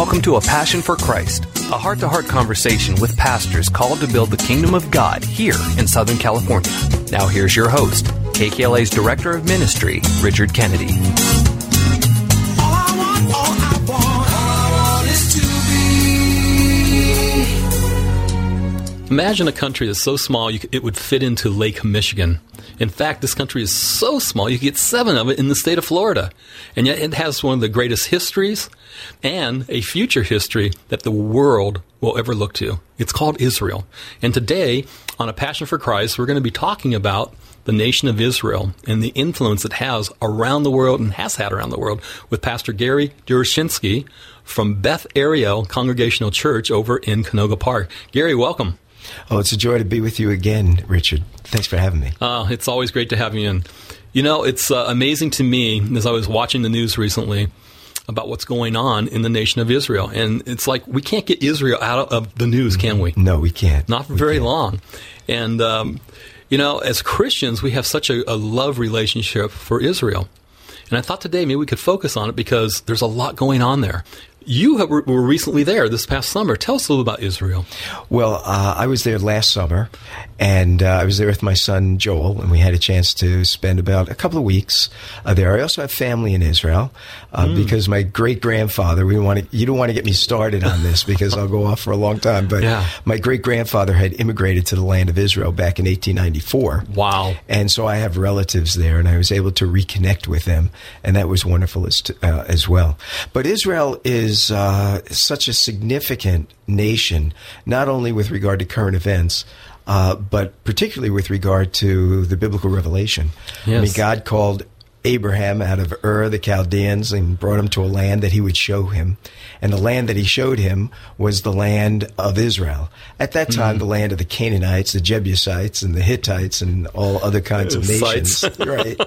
Welcome to A Passion for Christ, a heart to heart conversation with pastors called to build the kingdom of God here in Southern California. Now, here's your host, KKLA's Director of Ministry, Richard Kennedy. Imagine a country that's so small could, it would fit into Lake Michigan. In fact, this country is so small you get seven of it in the state of Florida. And yet it has one of the greatest histories and a future history that the world will ever look to. It's called Israel. And today, on A Passion for Christ, we're going to be talking about the nation of Israel and the influence it has around the world and has had around the world with Pastor Gary Derechinsky from Beth Ariel Congregational Church over in Canoga Park. Gary, welcome. Oh, it's a joy to be with you again, Richard. Thanks for having me. Uh, it's always great to have you in. You know, it's uh, amazing to me as I was watching the news recently about what's going on in the nation of Israel. And it's like we can't get Israel out of the news, can we? No, we can't. Not for very can't. long. And, um, you know, as Christians, we have such a, a love relationship for Israel. And I thought today maybe we could focus on it because there's a lot going on there. You have, were recently there this past summer. Tell us a little about Israel. Well, uh, I was there last summer, and uh, I was there with my son Joel, and we had a chance to spend about a couple of weeks uh, there. I also have family in Israel mm. because my great grandfather. We want to. You don't want to get me started on this because I'll go off for a long time. But yeah. my great grandfather had immigrated to the land of Israel back in 1894. Wow! And so I have relatives there, and I was able to reconnect with them, and that was wonderful as, to, uh, as well. But Israel is uh, such a significant nation, not only with regard to current events. Uh, but particularly with regard to the biblical revelation. Yes. I mean, God called Abraham out of Ur the Chaldeans and brought him to a land that he would show him. And the land that he showed him was the land of Israel. At that time, mm. the land of the Canaanites, the Jebusites, and the Hittites, and all other kinds of nations, right?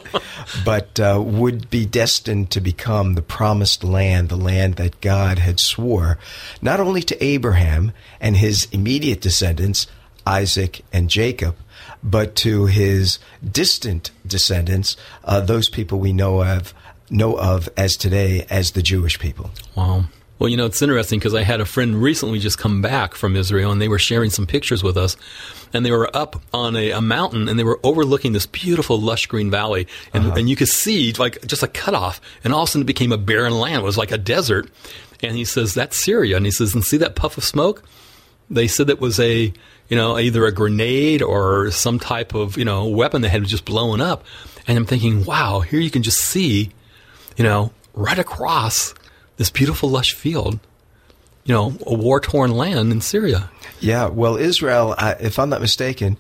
But uh, would be destined to become the promised land, the land that God had swore, not only to Abraham and his immediate descendants, Isaac and Jacob, but to his distant descendants, uh, those people we know of know of as today as the Jewish people. Wow. Well, you know, it's interesting because I had a friend recently just come back from Israel and they were sharing some pictures with us. And they were up on a, a mountain and they were overlooking this beautiful lush green valley. And, uh-huh. and you could see like just a cutoff. And all of a sudden it became a barren land. It was like a desert. And he says, That's Syria. And he says, And see that puff of smoke? They said it was a you know, either a grenade or some type of, you know, weapon that had just blown up. And I'm thinking, wow, here you can just see, you know, right across this beautiful lush field, you know, a war torn land in Syria. Yeah, well, Israel, if I'm not mistaken,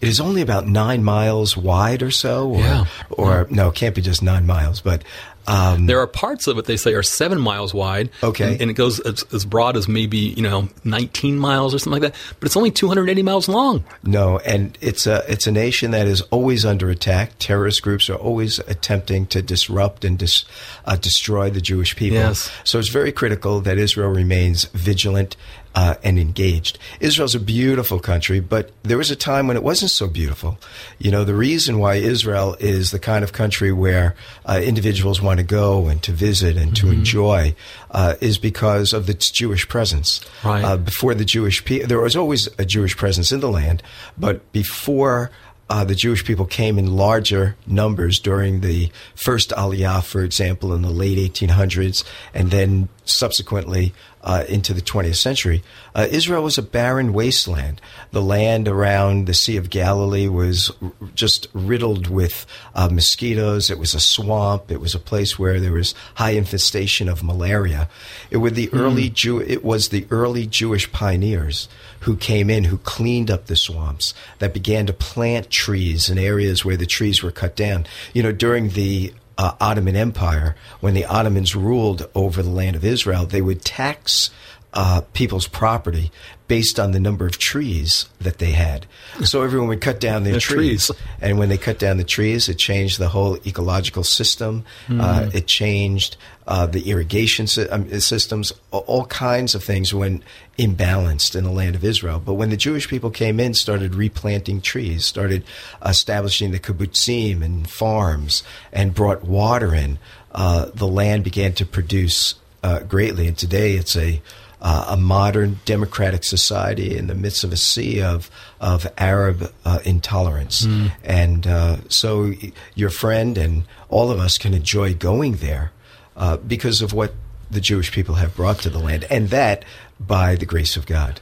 it is only about nine miles wide or so. Or, yeah. Or, no, it can't be just nine miles, but um, there are parts of it they say are seven miles wide. Okay, and, and it goes as, as, broad as maybe you know 19 miles or something like that. But it's only 280 miles long. No, and it's a it's a nation that is always under attack. Terrorist groups are always attempting to disrupt and dis, uh, destroy the Jewish people. Yes. So it's very critical that Israel remains vigilant uh, and engaged. Israel's a beautiful country, but there was a time when it wasn't so beautiful. You know, the reason why Israel is the kind of country where uh, individuals want to go and to visit and mm-hmm. to enjoy uh, is because of its Jewish presence. Right. Uh, before the Jewish people, there was always a Jewish presence in the land, but before uh, the Jewish people came in larger numbers during the first Aliyah, for example, in the late 1800s, and then subsequently uh, into the 20th century. Uh, Israel was a barren wasteland. The land around the Sea of Galilee was r- just riddled with uh, mosquitoes. It was a swamp. It was a place where there was high infestation of malaria. It was the mm. early Jew. It was the early Jewish pioneers who came in, who cleaned up the swamps, that began to plant trees in areas where the trees were cut down. You know, during the uh, Ottoman Empire, when the Ottomans ruled over the land of Israel, they would tax uh, people's property based on the number of trees that they had. So everyone would cut down their the trees. trees. And when they cut down the trees, it changed the whole ecological system. Mm. Uh, mm-hmm. it changed uh, the irrigation um, systems, all kinds of things went imbalanced in the land of Israel. But when the Jewish people came in, started replanting trees, started establishing the kibbutzim and farms, and brought water in, uh, the land began to produce uh, greatly. And today it's a uh, a modern democratic society in the midst of a sea of of Arab uh, intolerance. Mm. And uh, so your friend and all of us can enjoy going there uh, because of what the Jewish people have brought to the land, and that by the grace of God.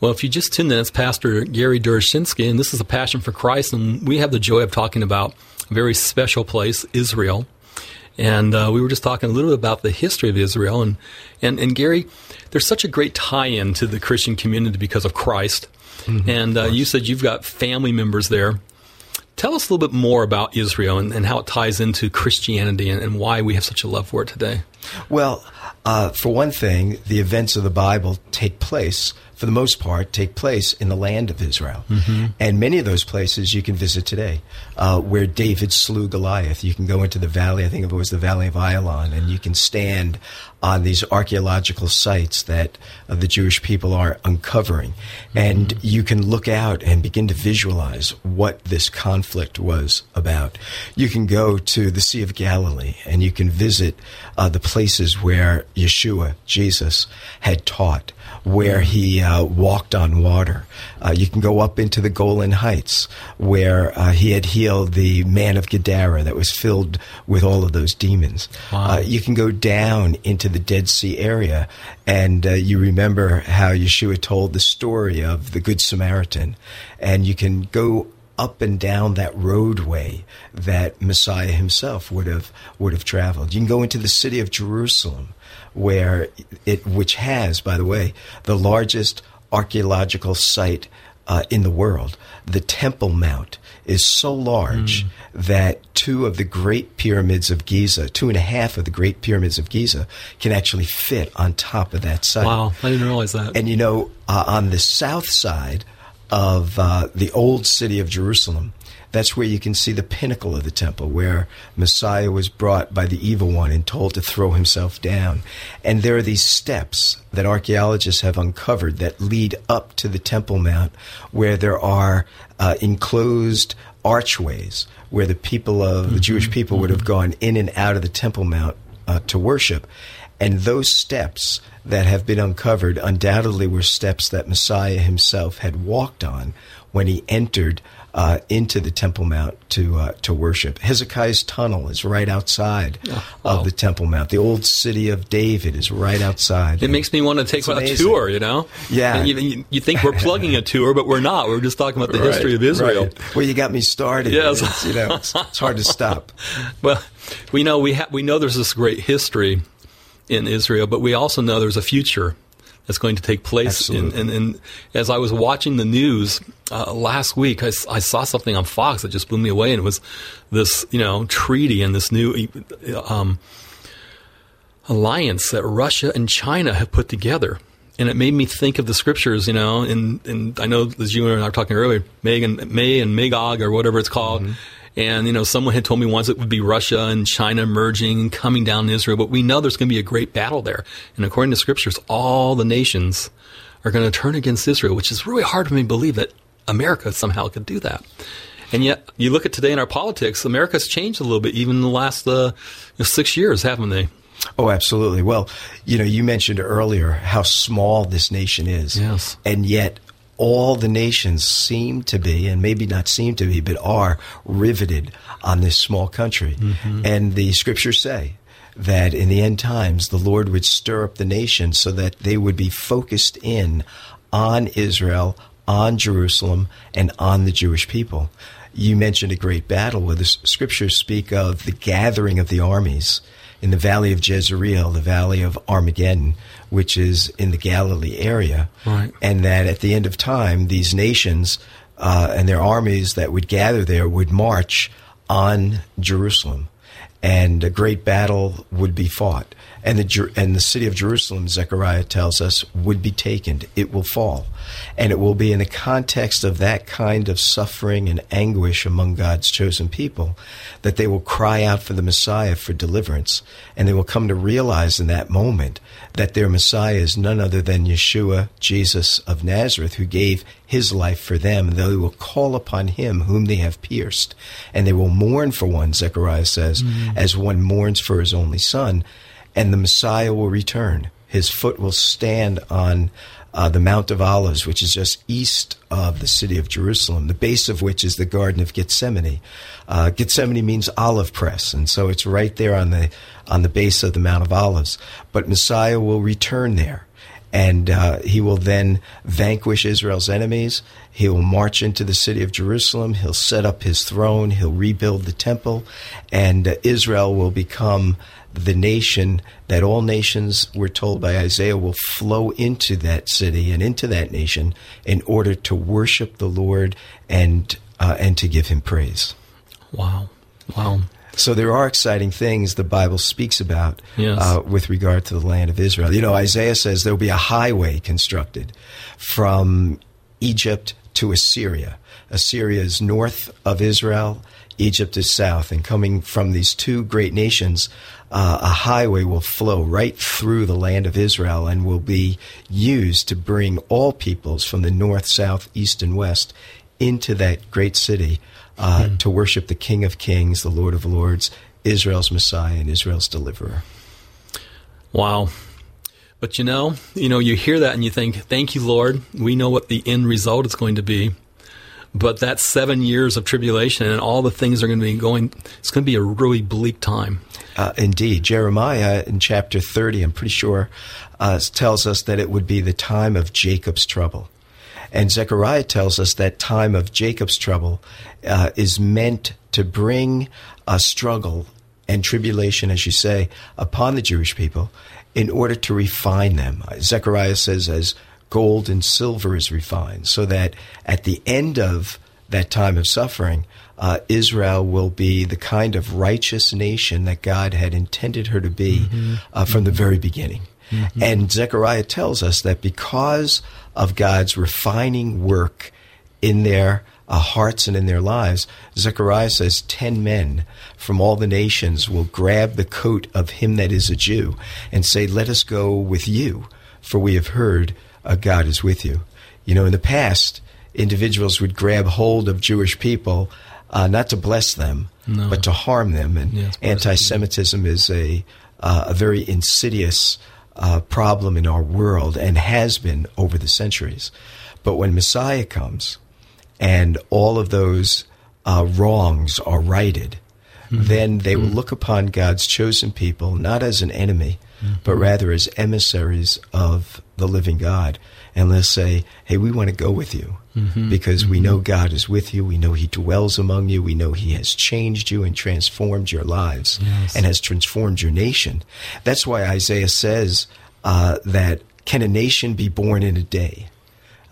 Well, if you just tuned in, it's Pastor Gary Derechinsky, and this is a passion for Christ, and we have the joy of talking about a very special place, Israel. And uh, we were just talking a little bit about the history of Israel, and, and and Gary, there's such a great tie-in to the Christian community because of Christ. Mm-hmm, and uh, you said you've got family members there. Tell us a little bit more about Israel and, and how it ties into Christianity and, and, why we have such a love for it today. Well, uh, for one thing, the events of the Bible take place for the most part, take place in the land of Israel. Mm-hmm. And many of those places you can visit today, uh, where David slew Goliath. You can go into the valley, I think it was the Valley of Ayalon, and you can stand on these archaeological sites that uh, the Jewish people are uncovering. Mm-hmm. And you can look out and begin to visualize what this conflict was about. You can go to the Sea of Galilee and you can visit uh, the places where Yeshua, Jesus, had taught where he uh, walked on water. Uh, you can go up into the Golan Heights, where uh, he had healed the man of Gadara that was filled with all of those demons. Wow. Uh, you can go down into the Dead Sea area, and uh, you remember how Yeshua told the story of the Good Samaritan, and you can go up and down that roadway that Messiah himself would have would have traveled. You can go into the city of Jerusalem where it, which has, by the way, the largest archaeological site uh, in the world. The Temple Mount is so large mm. that two of the great pyramids of Giza, two and a half of the great pyramids of Giza, can actually fit on top of that site. Wow, I didn't realize that. And you know, uh, on the south side of uh, the old city of Jerusalem, that's where you can see the pinnacle of the temple, where Messiah was brought by the evil one and told to throw himself down. And there are these steps that archaeologists have uncovered that lead up to the Temple Mount, where there are uh, enclosed archways where the people of mm-hmm. the Jewish people would have mm-hmm. gone in and out of the Temple Mount uh, to worship. And those steps that have been uncovered undoubtedly were steps that Messiah himself had walked on when he entered uh, into the Temple Mount to uh, to worship. Hezekiah's tunnel is right outside oh, wow. of the Temple Mount. The old city of David is right outside. It makes me want to take a tour. You know, yeah. You, you, think we're plugging a tour, but we're not. We're just talking about the right, history of Israel. Right. Well, you got me started. Yes, it's, you know, it's, it's hard to stop. well, we know we ha- we know there's this great history in Israel, but we also know there's a future that's going to take place. And, and, and, as I was watching the news uh, last week, I, I, saw something on Fox that just blew me away, and it was this, you know, treaty and this new um, alliance that Russia and China have put together. And it made me think of the scriptures, you know, and, and I know as you and I were talking earlier, Meg and May and Magog or whatever it's called. Mm-hmm and, you know, someone had told me once it would be Russia and China merging and coming down Israel, but we know there's going to be a great battle there. And according to scriptures, all the nations are going to turn against Israel, which is really hard for me to believe that America somehow could do that. And yet, you look at today in our politics, America's changed a little bit, even in the last uh, six years, haven't they? Oh, absolutely. Well, you know, you mentioned earlier how small this nation is. Yes. And yet, all the nations seem to be, and maybe not seem to be, but are riveted on this small country. Mm-hmm. And the scriptures say that in the end times, the Lord would stir up the nations so that they would be focused in on Israel, on Jerusalem, and on the Jewish people. You mentioned a great battle where the scriptures speak of the gathering of the armies in the valley of Jezreel, the valley of Armageddon, which is in the Galilee area. Right. And that at the end of time, these nations uh, and their armies that would gather there would march on Jerusalem. And a great battle would be fought. And the, and the city of Jerusalem, Zechariah tells us, would be taken. It will fall. And it will be in the context of that kind of suffering and anguish among God's chosen people that they will cry out for the Messiah for deliverance. And they will come to realize in that moment that their Messiah is none other than Yeshua, Jesus of Nazareth, who gave his life for them. And they will call upon him whom they have pierced. And they will mourn for one, Zechariah says, mm-hmm. as one mourns for his only son and the Messiah will return. His foot will stand on uh, the Mount of Olives, which is just east of the city of Jerusalem, the base of which is the Garden of Gethsemane. Uh, Gethsemane means olive press, and so it's right there on the on the base of the Mount of Olives. But Messiah will return there, and uh, he will then vanquish Israel's enemies. He will march into the city of Jerusalem. He'll set up his throne. He'll rebuild the temple, and uh, Israel will become the nation that all nations, we're told by Isaiah, will flow into that city and into that nation in order to worship the Lord and uh, and to give Him praise. Wow, wow. So there are exciting things the Bible speaks about yes. uh, with regard to the land of Israel. You know, Isaiah says there will be a highway constructed from Egypt to Assyria. Assyria is north of Israel. Egypt is south, and coming from these two great nations, uh, a highway will flow right through the land of Israel and will be used to bring all peoples from the north, south, east, and west into that great city uh, mm. to worship the King of Kings, the Lord of Lords, Israel's Messiah, and Israel's deliverer. Wow. But you know, you know, you hear that and you think, "Thank you, Lord. We know what the end result is going to be." But that seven years of tribulation and all the things are going to be going, it's going to be a really bleak time. Uh, indeed. Jeremiah in chapter 30, I'm pretty sure, uh, tells us that it would be the time of Jacob's trouble. And Zechariah tells us that time of Jacob's trouble uh, is meant to bring a struggle and tribulation, as you say, upon the Jewish people in order to refine them. Zechariah says, as gold and silver is refined, so that at the end of that time of suffering, uh, Israel will be the kind of righteous nation that God had intended her to be mm-hmm. uh, from mm-hmm. the very beginning. Mm-hmm. And Zechariah tells us that because of God's refining work in their uh, hearts and in their lives, Zechariah says, Ten men from all the nations will grab the coat of him that is a Jew and say, Let us go with you, for we have heard uh, God is with you. You know, in the past, individuals would grab hold of Jewish people uh, not to bless them, no. but to harm them. And yes, anti-Semitism is a uh, a very insidious uh, problem in our world and has been over the centuries. But when Messiah comes, and all of those uh, wrongs are righted, mm-hmm. then they will mm-hmm. look upon God's chosen people not as an enemy. But rather as emissaries of the living God. And let's say, hey, we want to go with you mm-hmm. because mm-hmm. we know God is with you. We know He dwells among you. We know He has changed you and transformed your lives yes. and has transformed your nation. That's why Isaiah says uh, that can a nation be born in a day?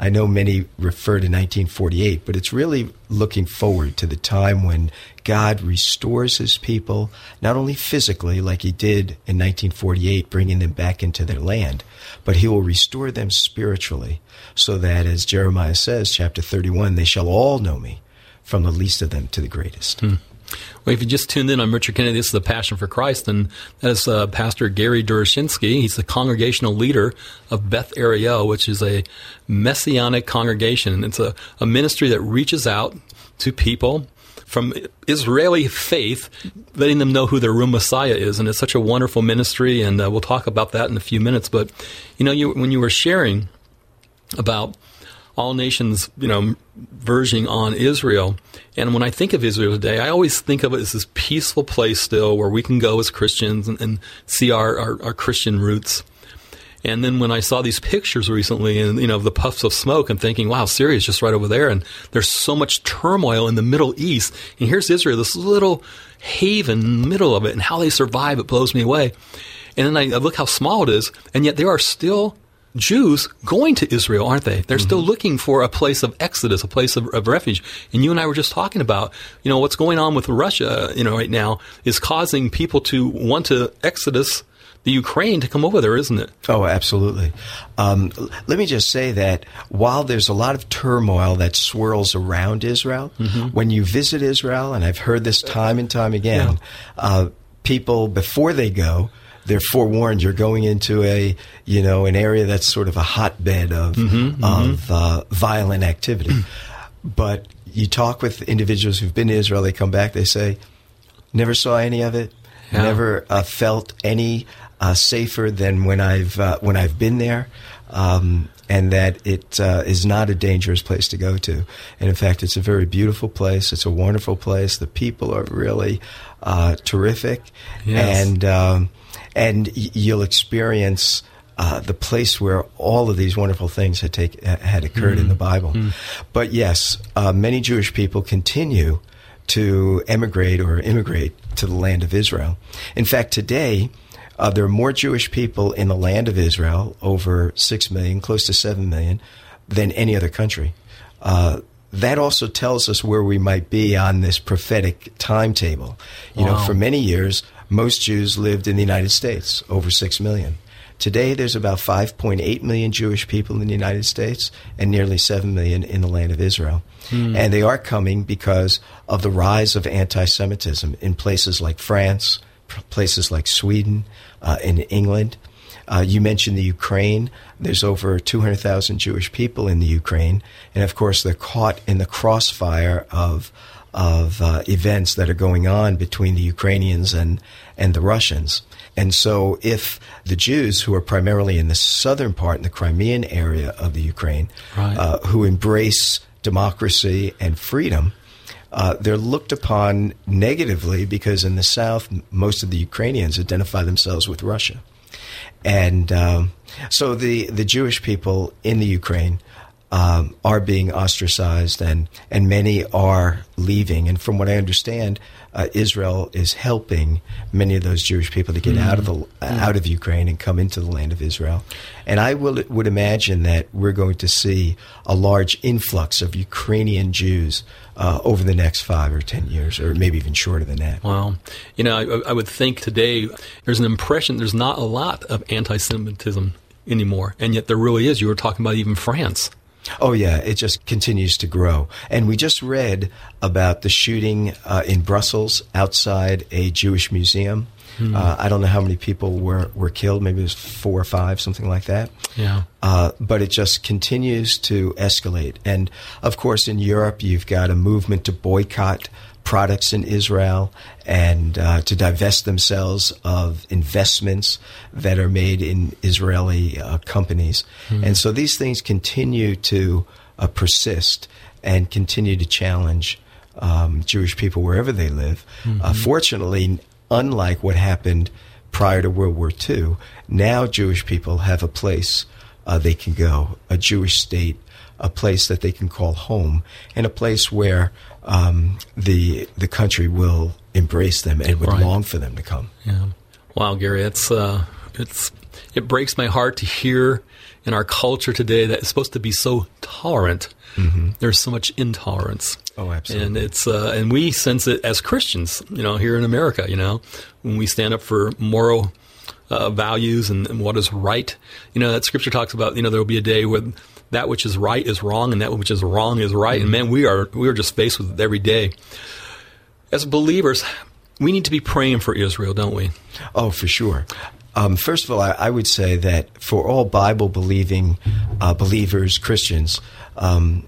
I know many refer to 1948, but it's really looking forward to the time when God restores his people, not only physically, like he did in 1948, bringing them back into their land, but he will restore them spiritually, so that, as Jeremiah says, chapter 31, they shall all know me, from the least of them to the greatest. Hmm. Well, if you just tuned in, I'm Richard Kennedy. This is the Passion for Christ, and that is uh, Pastor Gary Derechinsky. He's the congregational leader of Beth Ariel, which is a messianic congregation. It's a, a ministry that reaches out to people from Israeli faith, letting them know who their real Messiah is. And it's such a wonderful ministry, and uh, we'll talk about that in a few minutes. But, you know, you, when you were sharing about all nations, you know, verging on Israel. And when I think of Israel today, I always think of it as this peaceful place still where we can go as Christians and, and see our, our, our, Christian roots. And then when I saw these pictures recently and, you know, the puffs of smoke and thinking, wow, Syria is just right over there. And there's so much turmoil in the Middle East. And here's Israel, this little haven in the middle of it and how they survive. It blows me away. And then I look how small it is. And yet there are still Jews going to Israel, aren't they? They're mm-hmm. still looking for a place of exodus, a place of, of, refuge. And you and I were just talking about, you know, what's going on with Russia, you know, right now is causing people to want to exodus the Ukraine to come over there, isn't it? Oh, absolutely. Um, let me just say that while there's a lot of turmoil that swirls around Israel, mm-hmm. when you visit Israel, and I've heard this time and time again, yeah. uh, people before they go they're forewarned you're going into a you know an area that's sort of a hotbed of mm-hmm, of mm-hmm. Uh, violent activity. but you talk with individuals who've been to Israel, they come back, they say, never saw any of it, yeah. never uh, felt any uh, safer than when I've uh, when I've been there. Um, and that it uh, is not a dangerous place to go to. And in fact, it's a very beautiful place. It's a wonderful place. The people are really uh, terrific, Yes. and um, and you'll experience. Uh, the place where all of these wonderful things had take, had occurred in the Bible, but yes, uh, many Jewish people continue to emigrate or immigrate to the land of Israel. In fact, today uh, there are more Jewish people in the land of Israel, over six million, close to seven million, than any other country. Uh, that also tells us where we might be on this prophetic timetable. You know, for many years, most Jews lived in the United States, over six million. Today, there's about 5.8 million Jewish people in the United States and nearly 7 million in the land of Israel. And they are coming because of the rise of anti Semitism in places like France, places like Sweden, uh, in England. Uh, you mentioned the Ukraine. There's over 200,000 Jewish people in the Ukraine. And of course, they're caught in the crossfire of of uh, events that are going on between the Ukrainians and and the Russians. And so, if the Jews, who are primarily in the southern part, in the Crimean area of the Ukraine, Right. uh, who embrace democracy and freedom, uh, they're looked upon negatively because in the south, most of the Ukrainians identify themselves with Russia. And um, so the, the Jewish people in the Ukraine um, are being ostracized, and, and many are leaving. And from what I understand, uh, Israel is helping many of those Jewish people to get out of the out of Ukraine and come into the land of Israel. And I will, would imagine that we're going to see a large influx of Ukrainian Jews uh, over the next five or ten years, or maybe even shorter than that. Well, You know, I, I would think today there's an impression there's not a lot of anti Semitism anymore, and yet there really is. You were talking about even France. Oh yeah, it just continues to grow. And we just read about the shooting uh, in Brussels outside a Jewish museum. Uh, I don't know how many people were, were killed. Maybe it was four or five, something like that. Yeah. Uh, but it just continues to escalate. And of course, in Europe, you've got a movement to boycott products in Israel and uh, to divest themselves of investments that are made in Israeli uh, companies. And so these things continue to uh, persist and continue to challenge um, Jewish people wherever they live. Uh, fortunately, unlike what happened prior to World War II, now Jewish people have a place uh, they can go, a Jewish state, a place that they can call home, and a place where um, the the country will embrace them and would Right. long for them to come. Yeah. Wow, Gary, it's uh, it's it breaks my heart to hear in our culture today that it's supposed to be so tolerant. There's so much intolerance. Oh, absolutely. And it's uh, and we sense it as Christians, you know, here in America. You know, when we stand up for moral uh, values and, and what is right. You know, that Scripture talks about. You know, there will be a day when that which is right is wrong, and that which is wrong is right. And man, we are we are just faced with it every day. As believers, we need to be praying for Israel, don't we? Oh, for sure. Um, first of all, I, I would say that for all Bible believing uh, believers, Christians, um,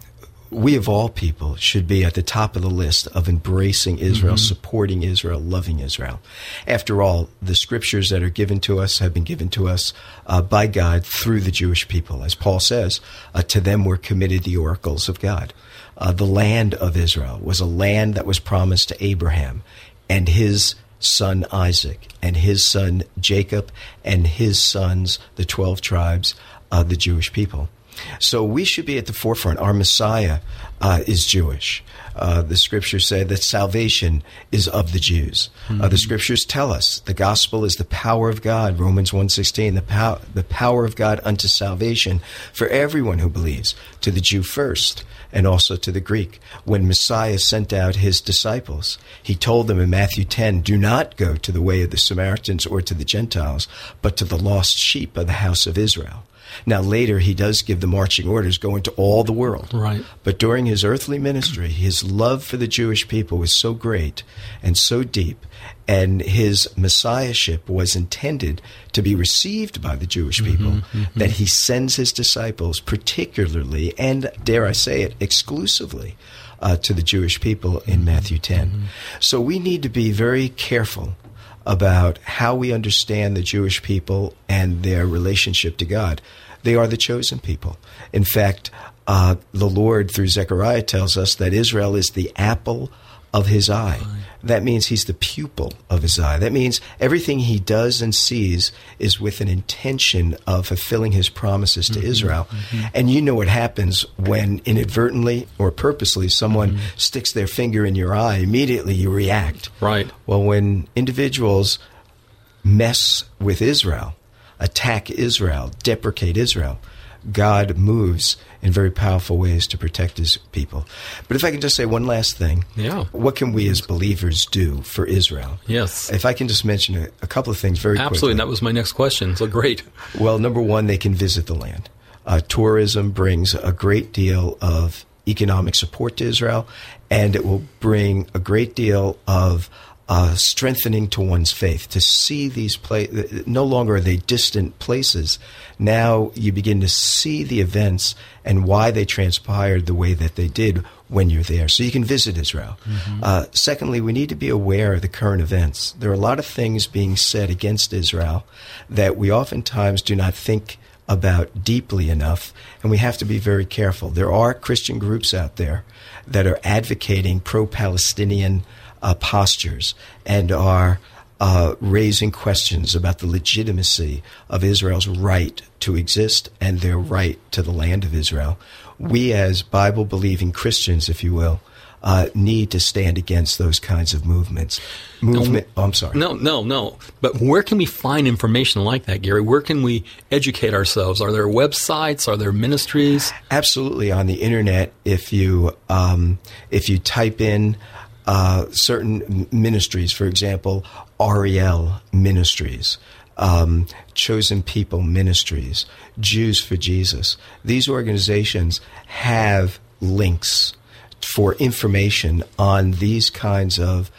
we of all people should be at the top of the list of embracing Israel, supporting Israel, loving Israel. After all, the scriptures that are given to us have been given to us uh, by God through the Jewish people. As Paul says, uh, to them were committed the oracles of God. Uh, the land of Israel was a land that was promised to Abraham and his son Isaac and his son Jacob and his sons, the 12 tribes of the Jewish people. So we should be at the forefront. Our Messiah uh, is Jewish. Uh, the scriptures say that salvation is of the Jews. Uh, the scriptures tell us the gospel is the power of God. Romans 1.16, the, pow- the power of God unto salvation for everyone who believes, to the Jew first and also to the Greek. When Messiah sent out his disciples, he told them in Matthew 10, do not go to the way of the Samaritans or to the Gentiles, but to the lost sheep of the house of Israel. Now, later, he does give the marching orders go into all the world. Right. But during his earthly ministry, his love for the Jewish people was so great and so deep, and his messiahship was intended to be received by the Jewish mm-hmm, people mm-hmm. that he sends his disciples, particularly, and dare I say it, exclusively, uh, to the Jewish people in mm-hmm, Matthew 10. So we need to be very careful about how we understand the Jewish people and their relationship to God. They are the chosen people. In fact, uh, the Lord, through Zechariah, tells us that Israel is the apple of his eye. That means he's the pupil of his eye. That means everything he does and sees is with an intention of fulfilling his promises to mm-hmm, Israel. Mm-hmm. And you know what happens when inadvertently or purposely someone mm-hmm. sticks their finger in your eye, immediately you react. Right. Well, when individuals mess with Israel, attack Israel, deprecate Israel, God moves in very powerful ways to protect his people. But if I can just say one last thing. Yeah. What can we as believers do for Israel? Yes. If I can just mention a, a couple of things very quickly. Absolutely. quickly. That was my next question. So great. Well, number one, they can visit the land. Uh, tourism brings a great deal of economic support to Israel, and it will bring a great deal of uh, strengthening to one's faith to see these places. No longer are they distant places. Now you begin to see the events and why they transpired the way that they did when you're there. So you can visit Israel. Mm-hmm. Uh, secondly, we need to be aware of the current events. There are a lot of things being said against Israel that we oftentimes do not think about deeply enough, and we have to be very careful. There are Christian groups out there that are advocating pro Palestinian uh, postures and are uh, raising questions about the legitimacy of Israel's right to exist and their right to the land of Israel. We, as Bible believing Christians, if you will, uh, need to stand against those kinds of movements. Movement. No, oh, I'm sorry. No, no, no. But where can we find information like that, Gary? Where can we educate ourselves? Are there websites? Are there ministries? Absolutely, on the internet. If you um, if you type in uh, certain ministries, for example, Ariel Ministries, um, Chosen People Ministries, Jews for Jesus. These organizations have links for information on these kinds of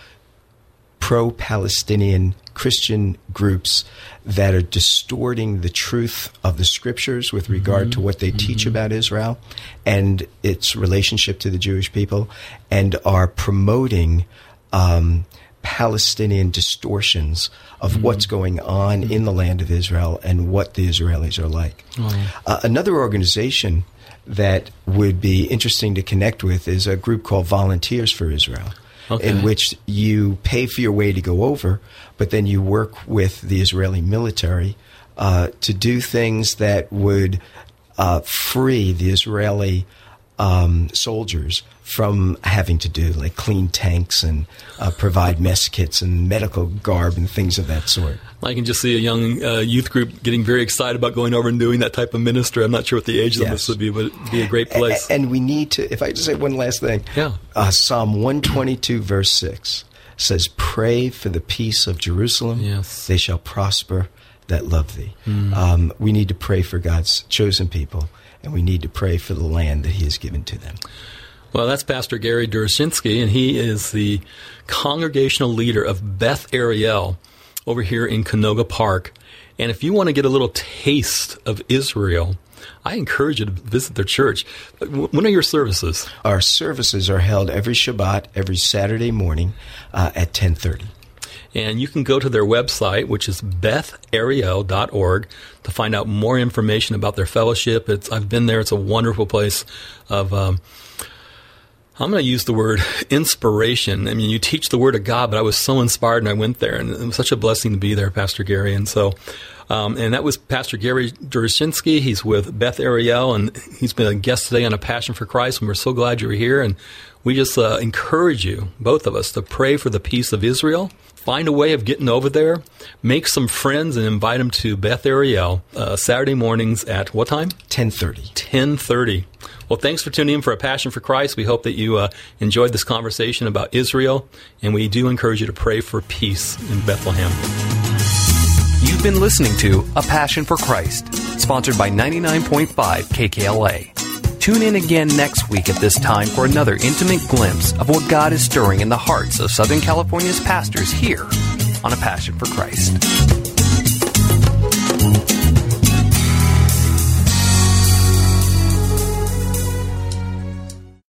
pro Palestinian Christian groups that are distorting the truth of the scriptures with regard mm-hmm. to what they mm-hmm. teach about Israel and its relationship to the Jewish people, and are promoting um, Palestinian distortions of mm-hmm. what's going on in the land of Israel and what the Israelis are like. Oh. Uh, another organization that would be interesting to connect with is a group called Volunteers for Israel okay. in which you pay for your way to go over, but then you work with the Israeli military uh, to do things that would uh, free the Israeli um, soldiers from having to do like clean tanks and uh, provide mess kits and medical garb and things of that sort. I can just see a young uh, youth group getting very excited about going over and doing that type of ministry. I'm not sure what the age yes. this would be, but it'd be a great place. And, and we need to, if I just say one last thing, yeah. Uh, Psalm 122, verse 6 says, Pray for the peace of Jerusalem. Yes. They shall prosper that love thee. Mm. Um, we need to pray for God's chosen people, and we need to pray for the land that He has given to them. Well, that's Pastor Gary Derechinsky, and he is the congregational leader of Beth Ariel over here in Canoga Park. And if you want to get a little taste of Israel, I encourage you to visit their church. When are your services? Our services are held every Shabbat, every Saturday morning uh, at 1030. And you can go to their website, which is bethariel.org, to find out more information about their fellowship. It's, I've been there. It's a wonderful place of um, I'm going to use the word inspiration. I mean, you teach the word of God, but I was so inspired and I went there, and it was such a blessing to be there, Pastor Gary. And so, um, and that was Pastor Gary Derechinsky. He's with Beth Ariel, and he's been a guest today on A Passion for Christ. And we're so glad you're here. And we just uh, encourage you, both of us, to pray for the peace of Israel. Find a way of getting over there. Make some friends and invite them to Beth Ariel uh, Saturday mornings at what time? 10:30. 10:30. Well, thanks for tuning in for A Passion for Christ. We hope that you uh, enjoyed this conversation about Israel, and we do encourage you to pray for peace in Bethlehem. You've been listening to A Passion for Christ, sponsored by 99.5 KKLA. Tune in again next week at this time for another intimate glimpse of what God is stirring in the hearts of Southern California's pastors here on A Passion for Christ.